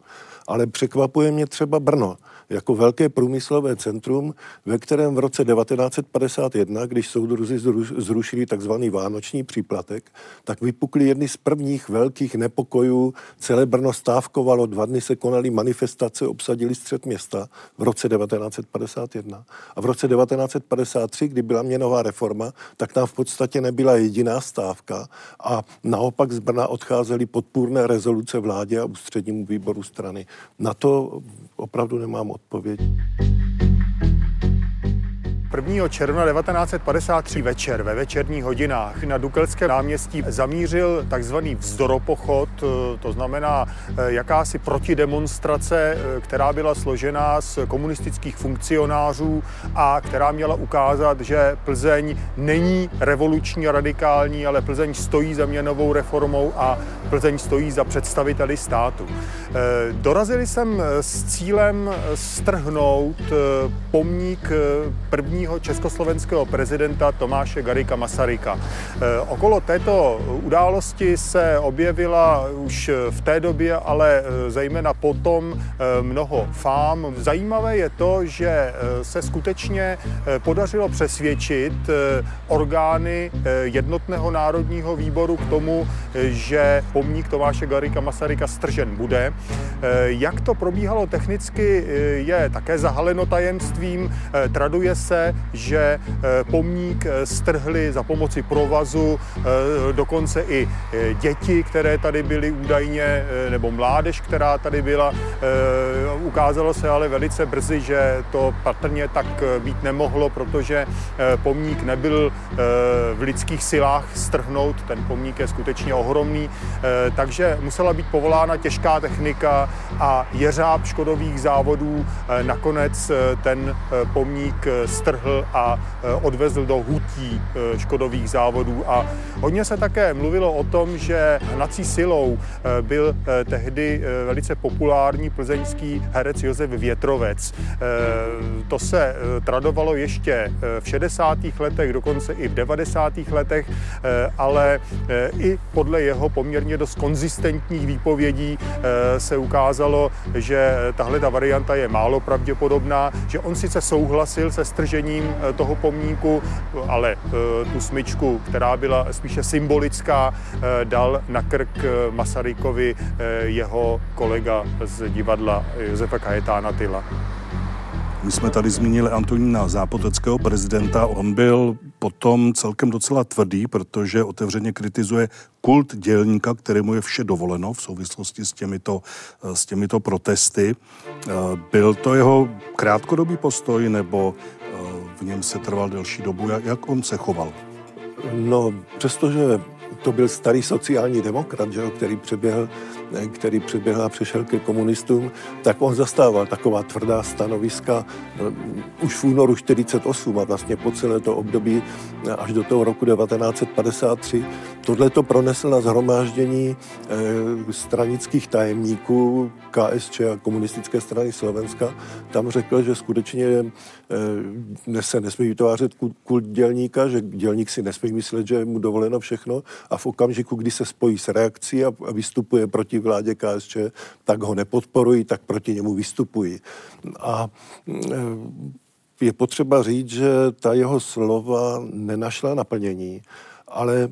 Ale překvapuje mě třeba Brno, jako velké průmyslové centrum, ve kterém v roce 1951, když soudruzi zrušili takzvaný vánoční příplatek, tak vypukly jedny z prvních velkých nepokojů. Celé Brno stávkovalo, dva dny se konaly manifestace, obsadili střed města v roce 1951. A v roce 1953, kdy byla měnová reforma, tak tam v podstatě nebyla jediná stávka a naopak z Brna odcházely podpůrné rezoluce vládě a ústřednímu výboru strany. Na to opravdu nemám odpověď. 1. června 1953 večer ve večerních hodinách na Dukelském náměstí zamířil takzvaný vzdoropochod, eh, to znamená eh, jakási protidemonstrace, eh, která byla složená z komunistických funkcionářů a která měla ukázat, že Plzeň není revoluční a radikální, ale Plzeň stojí za měnovou reformou a Plzeň stojí za představiteli státu. Dorazili jsem s cílem strhnout pomník prvního prvního československého prezidenta Tomáše Garika Masaryka. Eh, okolo této události se objevila už v té době, ale eh, zejména potom eh, mnoho fám. Zajímavé je to, že se skutečně podařilo přesvědčit orgány jednotného národního výboru k tomu, že pomník Tomáše Garika Masaryka stržen bude. Jak to probíhalo technicky, je také zahaleno tajemstvím. Traduje se, že eh, pomník eh, strhli za pomoci provazu eh, dokonce i děti, které tady byly údajně, nebo mládež, která tady byla. Ukázalo se ale velice brzy, že to patrně tak být nemohlo, protože pomník nebyl v lidských silách strhnout. Ten pomník je skutečně ohromný, takže musela být povolána těžká technika a jeřáb škodových závodů nakonec ten pomník strhl zastavil a e, odvezl do hutí e, škodových závodů. A hodně se také mluvilo o tom, že hnací silou e, byl tehdy velice populární plzeňský herec Josef Větrovec. To se tradovalo ještě v 60. letech, dokonce i v 90. letech, ale i podle jeho poměrně dost konzistentních výpovědí se ukázalo, že tahle ta varianta je málo pravděpodobná, že on sice souhlasil se stržením zničením eh, toho pomníku, ale eh, tu smyčku, která byla spíše symbolická, eh, dal na krk Masarykovi jeho kolega z divadla Josefa Kajetána Tyla. My jsme tady zmínili Antonína Zápoteckého prezidenta. On byl potom celkem docela tvrdý, protože otevřeně kritizuje kult dělníka, kterému je vše dovoleno v souvislosti s těmito, s těmito protesty. Byl to jeho krátkodobý postoj nebo v něm se trval delší dobu. Jak, on se choval? No, přestože to byl starý sociální demokrat, že, který přeběhl který přiběhl a přešel ke komunistům, tak on zastával taková tvrdá stanoviska už v únoru 48 a vlastně po celé to období až do toho roku 1953. Tohle to pronesl na zhromáždění stranických tajemníků KSČ a komunistické strany Slovenska. Tam řekl, že skutečně se nesmí vytvářet kult dělníka, že dělník si nesmí myslet, že je mu dovoleno všechno a v okamžiku, kdy se spojí s reakcí a vystupuje proti vládě KSČ, tak ho nepodporují, tak proti němu vystupují. A je potřeba říct, že ta jeho slova nenašla naplnění ale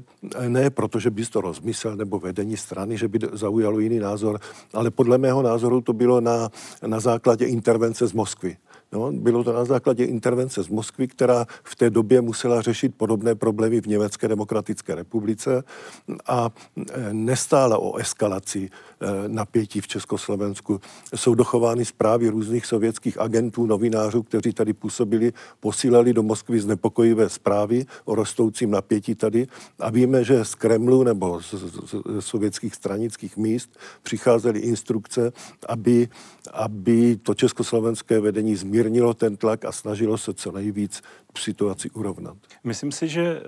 ne proto, že bys to rozmyslel nebo vedení strany, že by zaujalo jiný názor, ale podle mého názoru to bylo na, na základě intervence z Moskvy. No, bylo to na základě intervence z Moskvy, která v té době musela řešit podobné problémy v Německé demokratické republice a e, nestála o eskalaci napětí v Československu. Jsou dochovány zprávy různých sovětských agentů, novinářů, kteří tady působili, posílali do Moskvy znepokojivé zprávy o rostoucím napětí tady a víme, že z Kremlu nebo z, z, z sovětských stranických míst přicházely instrukce, aby, aby to československé vedení zmírnilo ten tlak a snažilo se co nejvíc situaci urovnat. Myslím si, že eh,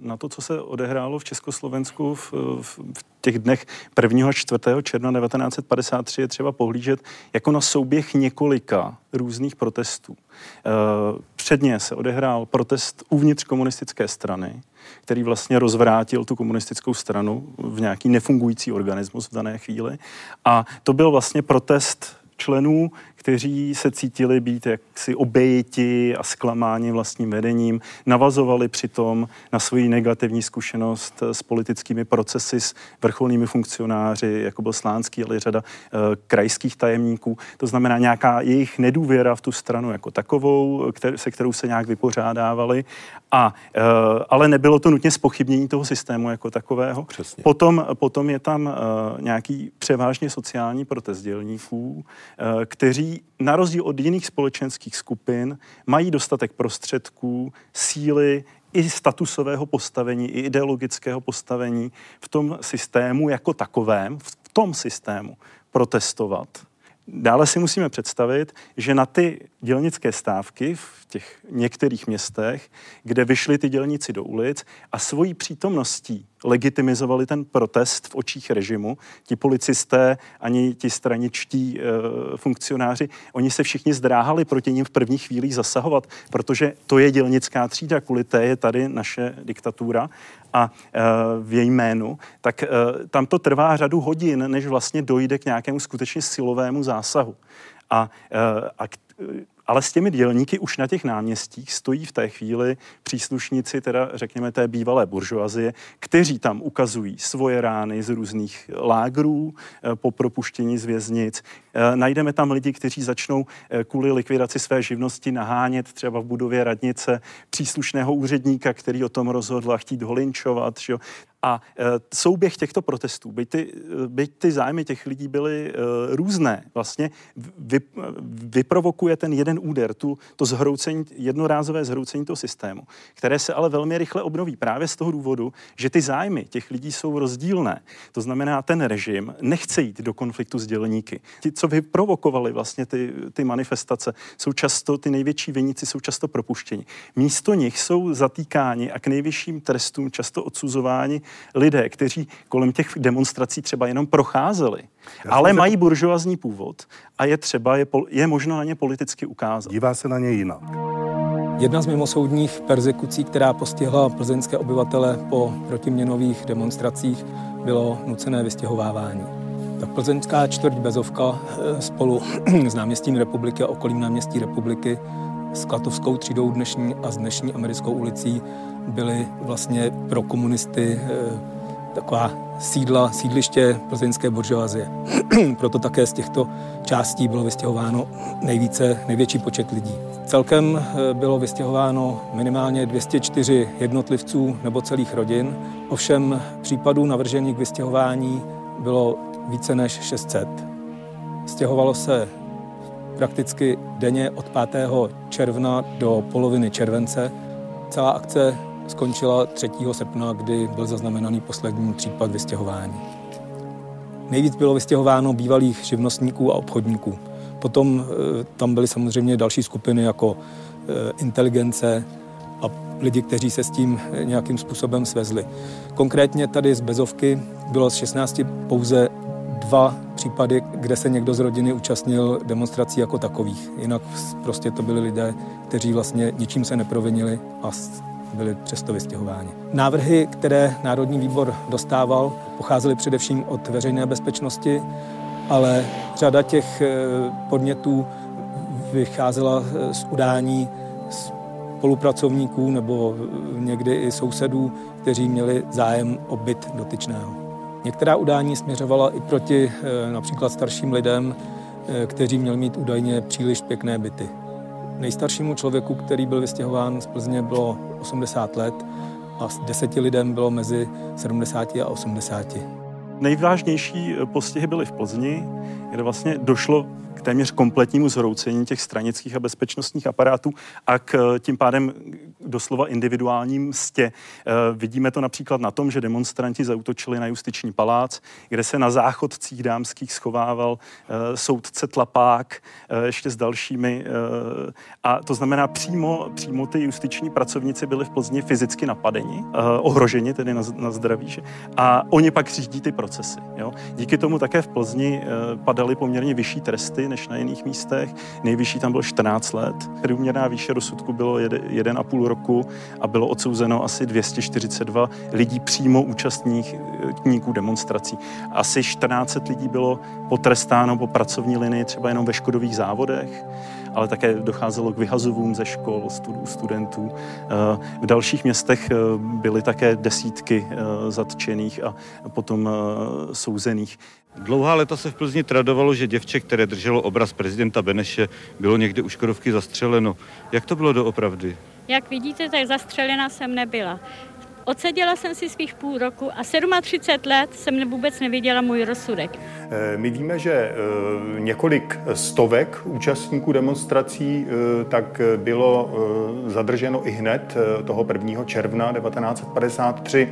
na to, co se odehrálo v Československu v, v, těch dnech 1. a 4. června 1953 je třeba pohlížet jako na souběh několika různých protestů. Eh, předně se odehrál protest uvnitř komunistické strany, který vlastně rozvrátil tu komunistickou stranu v nějaký nefungující organismus v dané chvíli. A to byl vlastně protest členů kteří se cítili být jaksi obejiti a zklamáni vlastním vedením, navazovali přitom na svoji negativní zkušenost s politickými procesy, s vrcholnými funkcionáři, jako byl Slánský, ale i řada e, krajských tajemníků. To znamená nějaká jejich nedůvěra v tu stranu jako takovou, kter- se kterou se nějak vypořádávali. A, e, ale nebylo to nutně spochybnění toho systému jako takového. Přesně. Potom, potom je tam e, nějaký převážně sociální protest dělníků, e, kteří na rozdíl od jiných společenských skupin mají dostatek prostředků, síly i statusového postavení, i ideologického postavení v tom systému jako takovém, v tom systému protestovat. Dále si musíme představit, že na ty dělnické stávky v těch některých městech, kde vyšli ty dělníci do ulic a svojí přítomností legitimizovali ten protest v očích režimu. Ti policisté, ani ti straničtí e, funkcionáři, oni se všichni zdráhali proti ním v prvních chvílích zasahovat, protože to je dělnická třída, kvůli té je tady naše diktatura a e, v její jménu, tak e, tam to trvá řadu hodin, než vlastně dojde k nějakému skutečně silovému zásahu. A, e, a ale s těmi dělníky už na těch náměstích stojí v té chvíli příslušníci, teda řekněme té bývalé buržoazie, kteří tam ukazují svoje rány z různých lágrů eh, po propuštění z věznic. Eh, najdeme tam lidi, kteří začnou eh, kvůli likvidaci své živnosti nahánět třeba v budově radnice příslušného úředníka, který o tom rozhodl a chtít ho linčovat. Že? A souběh těchto protestů, byť ty, byť ty zájmy těch lidí byly různé, vlastně vy, vyprovokuje ten jeden úder, tu, to zhroucení, jednorázové zhroucení toho systému, které se ale velmi rychle obnoví právě z toho důvodu, že ty zájmy těch lidí jsou rozdílné. To znamená, ten režim nechce jít do konfliktu s dělníky. Ti, co vyprovokovali vlastně ty, ty manifestace, jsou často, ty největší viníci jsou často propuštěni. Místo nich jsou zatýkáni a k nejvyšším trestům často odsuzováni lidé, kteří kolem těch demonstrací třeba jenom procházeli, Já ale se... mají buržoazní původ a je třeba, je, je možno na ně politicky ukázat. Dívá se na ně jinak. Jedna z mimosoudních persekucí, která postihla plzeňské obyvatele po protiměnových demonstracích, bylo nucené vystěhovávání. Tak plzeňská čtvrť Bezovka eh, spolu s náměstím republiky a okolím náměstí republiky s Klatovskou třídou dnešní a s dnešní americkou ulicí byly vlastně pro komunisty eh, taková sídla, sídliště plzeňské buržoazie. Proto také z těchto částí bylo vystěhováno nejvíce, největší počet lidí. Celkem eh, bylo vystěhováno minimálně 204 jednotlivců nebo celých rodin, ovšem případů navržení k vystěhování bylo více než 600. Stěhovalo se prakticky denně od 5. června do poloviny července. Celá akce skončila 3. srpna, kdy byl zaznamenaný poslední případ vystěhování. Nejvíc bylo vystěhováno bývalých živnostníků a obchodníků. Potom tam byly samozřejmě další skupiny jako inteligence a lidi, kteří se s tím nějakým způsobem svezli. Konkrétně tady z Bezovky bylo z 16 pouze dva případy, kde se někdo z rodiny účastnil demonstrací jako takových. Jinak prostě to byli lidé, kteří vlastně ničím se neprovinili a byli přesto vystěhováni. Návrhy, které Národní výbor dostával, pocházely především od veřejné bezpečnosti, ale řada těch eh, podnětů vycházela eh, z udání spolupracovníků nebo eh, někdy i sousedů, kteří měli zájem o byt dotyčného. Některá udání směřovala i proti například starším lidem, kteří měli mít údajně příliš pěkné byty. Nejstaršímu člověku, který byl vystěhován z Plzně, bylo 80 let a s deseti lidem bylo mezi 70 a 80. Nejvážnější postihy byly v Plzni, kde vlastně došlo k téměř kompletnímu zhroucení těch stranických a bezpečnostních aparátů a k tím pádem doslova individuálním mstě. Eh, vidíme to například na tom, že demonstranti zautočili na justiční palác, kde se na záchodcích dámských schovával eh, soudce Tlapák eh, ještě s dalšími. A to znamená, přímo, přímo ty justiční pracovníci byli v Plzni fyzicky napadeni, ohroženi tedy na, na zdraví. Že? A oni pak řídí ty procesy. Jo? Díky tomu také v Plzni padaly poměrně vyšší tresty než na jiných místech. Nejvyšší tam bylo 14 let. Průměrná výše rozsudku bylo 1,5 roku a bylo odsouzeno asi 242 lidí přímo účastníků demonstrací. Asi 14 lidí bylo potrestáno po pracovní linii třeba jenom ve škodových závodech ale také docházelo k vyhazovům ze škol, studentů. Eh, v dalších městech eh, byly také desítky eh, zatčených a potom souzených. Dlouhá léta se v Plzni tradovalo, že děvče, které drželo obraz prezidenta Beneše, bylo někde u Škodovky zastřeleno. Jak to bylo doopravdy? Jak vidíte, tak zastřelena jsem nebyla. Odseděla jsem si svých půl roku a 37 let jsem vůbec neviděla můj rozsudek. Eh, my víme, že eh, několik stovek účastníků demonstrací eh, tak bylo zadrženo i hned toho 1. června 1953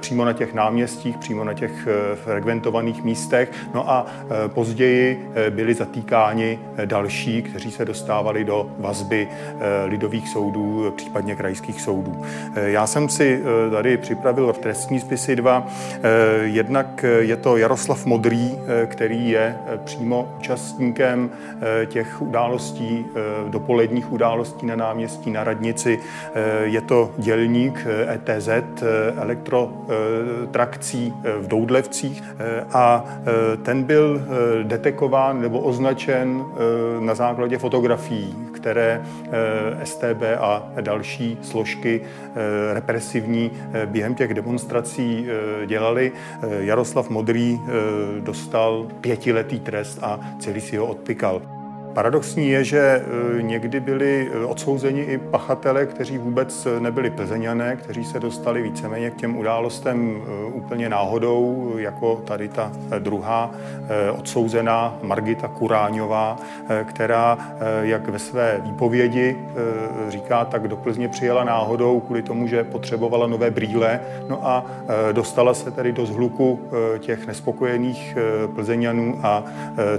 přímo na těch náměstích, přímo na těch frekventovaných místech. No a později byli zatýkáni další, kteří se dostávali do vazby lidových soudů, případně krajských soudů. Já jsem si tady připravil v trestní spisy dva. Jednak je to Jaroslav Modrý, Eh, který je eh, přímo účastníkem eh, těch událostí, dopoledních událostí na náměstí na radnici. Je to dělník ETZ, e elektrotrakcí v Doudlevcích a ten byl detekován nebo označen na základě fotografií, které STB a další složky represivní během těch demonstrací dělali. Jaroslav Modrý dostal pětiletý trest a celý si ho odpikal. Paradoxní je, že e, někdy byli e, odsouzeni i pachatele, kteří vůbec nebyli plzeňané, kteří se dostali víceméně k těm událostem e, úplně náhodou, jako tady ta druhá odsouzená Margita Kuráňová, která, jak ve své výpovědi říká, tak do Plzně přijela náhodou kvůli tomu, že potřebovala nové brýle, no a dostala se tedy do zhluku těch nespokojených plzeňanů a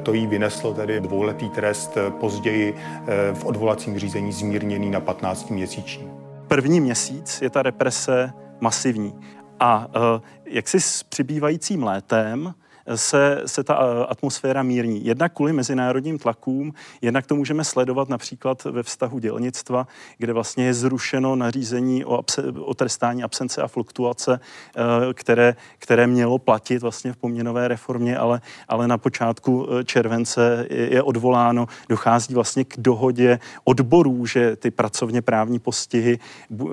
to jí vyneslo tedy dvouletý trest trest později eh, v odvolacím řízení zmírněný na 15 měsíční. První měsíc je ta represe masivní. A eh, jak si s přibývajícím létem se, se ta eh, atmosféra mírní. Jednak kvůli mezinárodním tlakům, jednak to můžeme sledovat například ve vztahu dělnictva, kde vlastně je zrušeno nařízení o, abse, o trestání absence a fluktuace, eh, které, které mělo platit vlastně v poměnové reformě, ale, ale na počátku eh, července je, odvoláno. Dochází vlastně k dohodě odborů, že ty pracovně právní postihy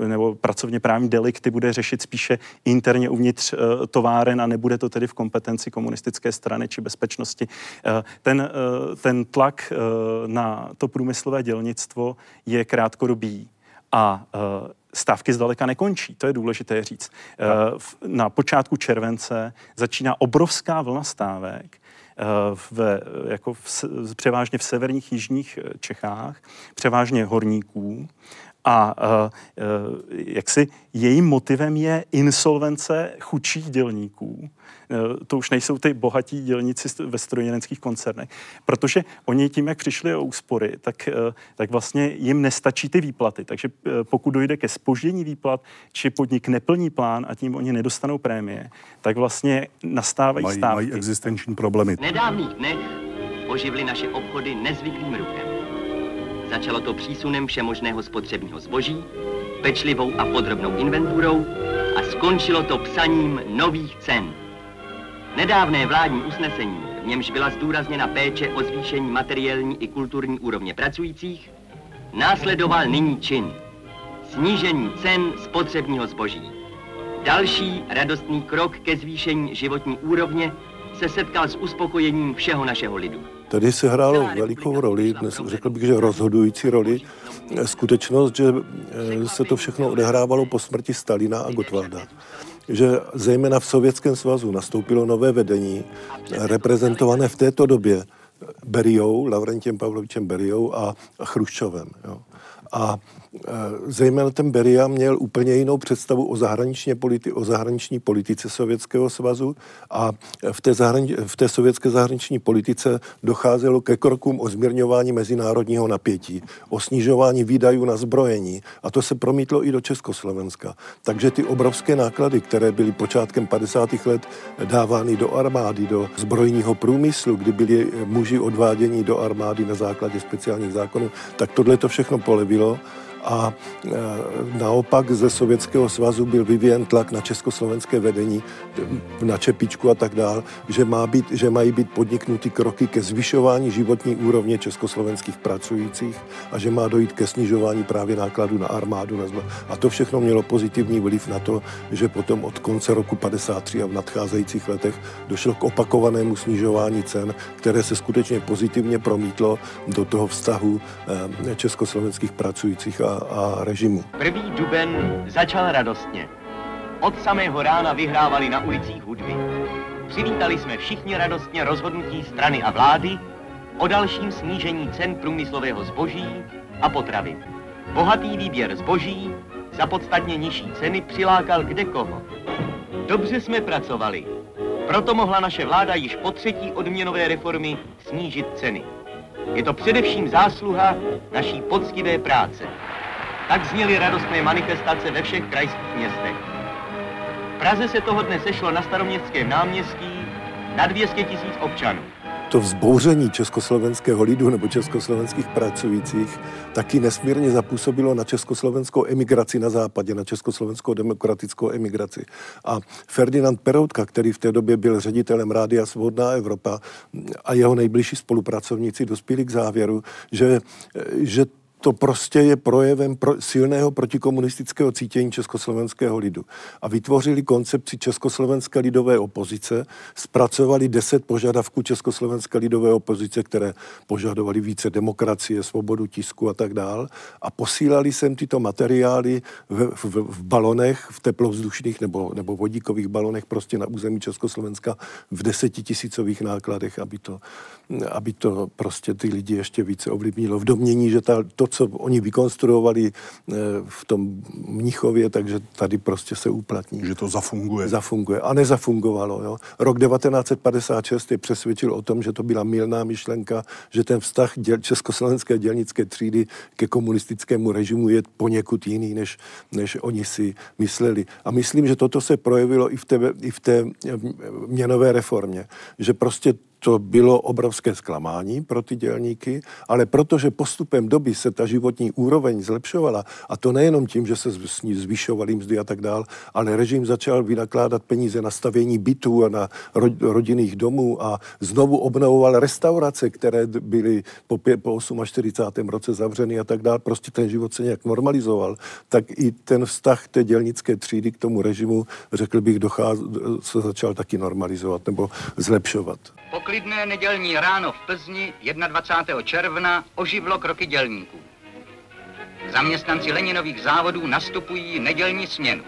nebo pracovně právní delikty bude řešit spíše interně uvnitř továren a nebude to tedy v kompetenci komunistů komunistické strany či bezpečnosti. Eh, ten, eh, ten tlak eh, na to průmyslové dělnictvo je krátkodobý a stávky zdaleka nekončí, to je důležité říct. Na počátku července začíná obrovská vlna stávek, v, jako v, převážně v severních jižních Čechách, převážně horníků A uh, uh, jaksi jejím motivem je insolvence chudších dělníků, Eh, to už nejsou ty bohatí dělníci ve strojírenských koncernech, protože oni tím, jak přišli o úspory, tak, tak vlastně jim nestačí ty výplaty. Takže pokud dojde ke spoždění výplat, či podnik neplní plán a tím oni nedostanou prémie, tak vlastně nastávají mají, stávky. Mají existenční problémy. V nedávných dnech oživly naše obchody nezvyklým ruchem. Začalo to přísunem všemožného spotřebního zboží, pečlivou a podrobnou inventurou a skončilo to psaním nových cen. Nedávné vládní usnesení, v němž byla zdůrazněna péče o zvýšení materiální i kulturní úrovně pracujících, následoval nyní čin. Snížení cen spotřebního zboží. Další radostný krok ke zvýšení životní úrovně se setkal s uspokojením všeho našeho lidu. Tady se hrálo velikou roli, dnes řekl bych, že rozhodující roli, skutečnost, že eh, se to všechno odehrávalo po smrti Stalina a Gotwalda že zejména v Sovětském svazu nastoupilo nové vedení, reprezentované v této době Berijou, Laurentiem Pavlovičem Berijou a Chruščovem. Jo. A zejména ten Beria měl úplně jinou představu o, zahraniční, politi- o zahraniční politice Sovětského svazu a v té, zahrani- v té sovětské zahraniční politice docházelo ke krokům o zmírňování mezinárodního napětí, o snižování výdajů na zbrojení a to se promítlo i do Československa. Takže ty obrovské náklady, které byly počátkem 50. let dávány do armády, do zbrojního průmyslu, kdy byli muži odváděni do armády na základě speciálních zákonů, tak tohle to všechno polevilo a e, naopak ze Sovětského svazu byl vyvíjen tlak na československé vedení, na Čepičku a tak dál, že, má být, že mají být podniknuty kroky ke zvyšování životní úrovně československých pracujících a že má dojít ke snižování právě nákladů na armádu. Na a to všechno mělo pozitivní vliv na to, že potom od konce roku 53 a v nadcházejících letech došlo k opakovanému snižování cen, které se skutečně pozitivně promítlo do toho vztahu e, československých pracujících a a režimu. První duben začal radostně. Od samého rána vyhrávali na ulicích hudby. Přivítali jsme všichni radostně rozhodnutí strany a vlády o dalším snížení cen průmyslového zboží a potravy. Bohatý výběr zboží za podstatně nižší ceny přilákal kde koho. Dobře jsme pracovali. Proto mohla naše vláda již po třetí odměnové reformy snížit ceny. Je to především zásluha naší poctivé práce. Tak zněly radostné manifestace ve všech krajských městech. V Praze se toho dne sešlo na staroměstském náměstí na 200 tisíc občanů. To vzbouření československého lidu nebo československých pracujících taky nesmírně zapůsobilo na československou emigraci na západě, na československou demokratickou emigraci. A Ferdinand Peroutka, který v té době byl ředitelem Rádia Svobodná Evropa a jeho nejbližší spolupracovníci dospěli k závěru, že, že to prostě je projevem pro, silného protikomunistického cítění československého lidu. A vytvořili koncepci Československé lidové opozice, zpracovali deset požadavků Československé lidové opozice, které požadovali více demokracie, svobodu tisku a tak dál. A posílali sem tyto materiály v, v, v balonech, v teplovzdušných nebo, nebo vodíkových balonech prostě na území Československa v desetitisícových nákladech, aby to, aby to prostě ty lidi ještě více ovlivnilo v domění, že ta, to, co oni vykonstruovali eh, v tom Mnichově, takže tady prostě se uplatní. Že to zafunguje. Zafunguje. A nezafungovalo. Jo. Rok 1956 je přesvědčil o tom, že to byla milná myšlenka, že ten vztah děl, československé dělnické třídy ke komunistickému režimu je poněkud jiný, než, než oni si mysleli. A myslím, že toto se projevilo i v té, i v té měnové reformě. Že prostě to bylo obrovské zklamání pro ty dělníky, ale protože postupem doby se ta životní úroveň zlepšovala, a to nejenom tím, že se zvyšovaly mzdy a tak dál, ale režim začal vynakládat peníze na stavění bytů a na rodinných domů a znovu obnovoval restaurace, které byly po, po 48. roce zavřeny a tak dál. Prostě ten život se nějak normalizoval. Tak i ten vztah té dělnické třídy k tomu režimu, řekl bych, docház, se začal taky normalizovat nebo zlepšovat. Poklidné nedělní ráno v Plzni 21. června oživlo kroky dělníků. Zaměstnanci Leninových závodů nastupují nedělní směnu.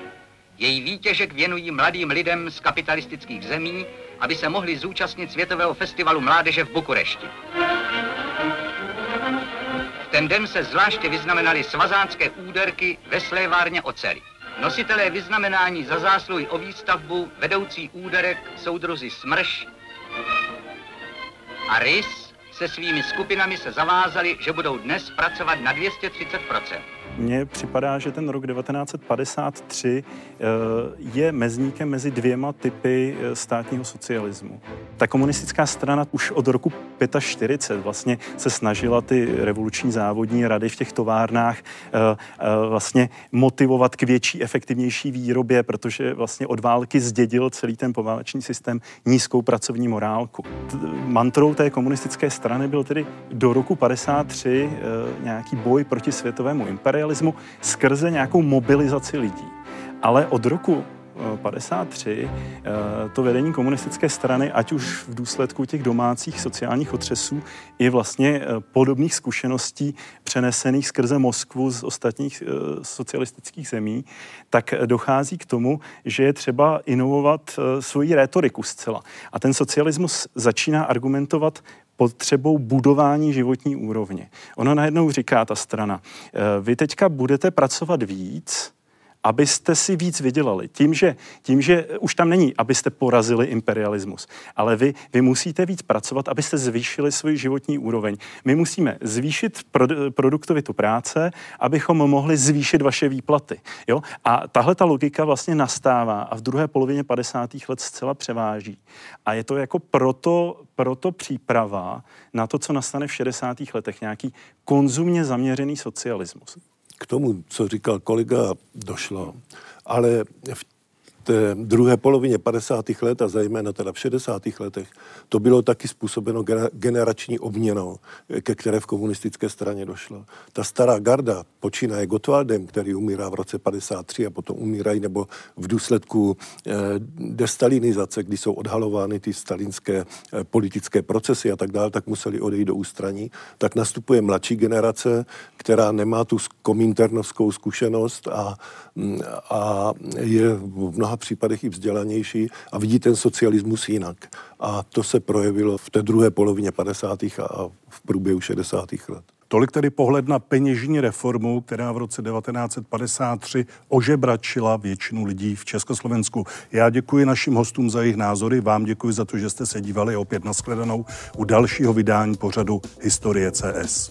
Její výtěžek věnují mladým lidem z kapitalistických zemí, aby se mohli zúčastnit Světového festivalu mládeže v Bukurešti ten den se zvláště vyznamenaly svazácké úderky ve slévárně oceli. Nositelé vyznamenání za zásluhy o výstavbu, vedoucí úderek, soudruzi Smrš a Rys se svými skupinami se zavázali, že budou dnes pracovat na 230 mně připadá, že ten rok 1953 eh, je mezníkem mezi dvěma typy eh, státního socialismu. Ta komunistická strana už od roku 45 vlastně se snažila ty revoluční závodní rady v těch továrnách eh, vlastně motivovat k větší, efektivnější výrobě, protože vlastně od války zdědil celý ten poválečný systém nízkou pracovní morálku. Mantrou té komunistické strany byl tedy do roku 53 nějaký boj proti světovému imperialismu, imperialismu skrze nějakou mobilizaci lidí. Ale od roku 53 eh, to vedení komunistické strany, ať už v důsledku těch domácích sociálních otřesů i vlastně eh, podobných zkušeností přenesených skrze Moskvu z ostatních eh, socialistických zemí, tak dochází k tomu, že je třeba inovovat svoji rétoriku zcela. A ten socialismus začíná argumentovat potřebou budování životní úrovně. Ono najednou říká ta strana, eh, vy teďka budete pracovat víc, abyste si víc vydělali. Tím, že, tím, že už tam není, abyste porazili imperialismus, ale vy, vy musíte víc pracovat, abyste zvýšili svůj životní úroveň. My musíme zvýšit pro, produktivitu práce, abychom mohli zvýšit vaše výplaty. Jo? A tahle ta logika vlastně nastává a v druhé polovině 50. let zcela převáží. A je to jako proto, proto příprava na to, co nastane v 60. letech, nějaký konzumně zaměřený socialismus k tomu, co říkal kolega, došlo. Ale v té druhé polovině 50. let a zejména teda v 60. letech, to bylo taky způsobeno generační obměnou, ke které v komunistické straně došlo. Ta stará garda počínaje Gotwaldem, který umírá v roce 53 a potom umírají, nebo v důsledku eh, destalinizace, kdy jsou odhalovány ty stalinské eh, politické procesy a tak dále, tak museli odejít do ústraní, tak nastupuje mladší generace, která nemá tu kominternovskou zkušenost a, mm, a je v mnoha mnoha případech i vzdělanější a vidí ten socialismus jinak. A to se projevilo v té druhé polovině 50. a v průběhu 60. let. Tolik tedy pohled na peněžní reformu, která v roce 1953 ožebračila většinu lidí v Československu. Já děkuji našim hostům za jejich názory, vám děkuji za to, že jste se dívali opět nashledanou u dalšího vydání pořadu Historie CS.